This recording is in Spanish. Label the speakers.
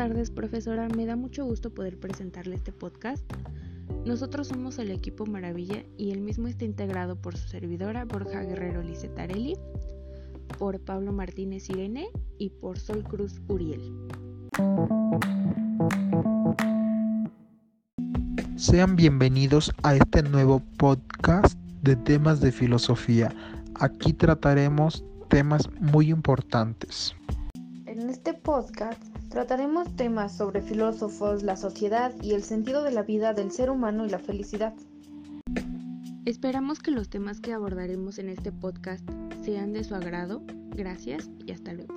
Speaker 1: tardes, profesora. Me da mucho gusto poder presentarle este podcast. Nosotros somos el equipo Maravilla y el mismo está integrado por su servidora Borja Guerrero Licetarelli, por Pablo Martínez Irene y por Sol Cruz Uriel.
Speaker 2: Sean bienvenidos a este nuevo podcast de temas de filosofía. Aquí trataremos temas muy importantes.
Speaker 3: En este podcast trataremos temas sobre filósofos, la sociedad y el sentido de la vida del ser humano y la felicidad.
Speaker 1: Esperamos que los temas que abordaremos en este podcast sean de su agrado. Gracias y hasta luego.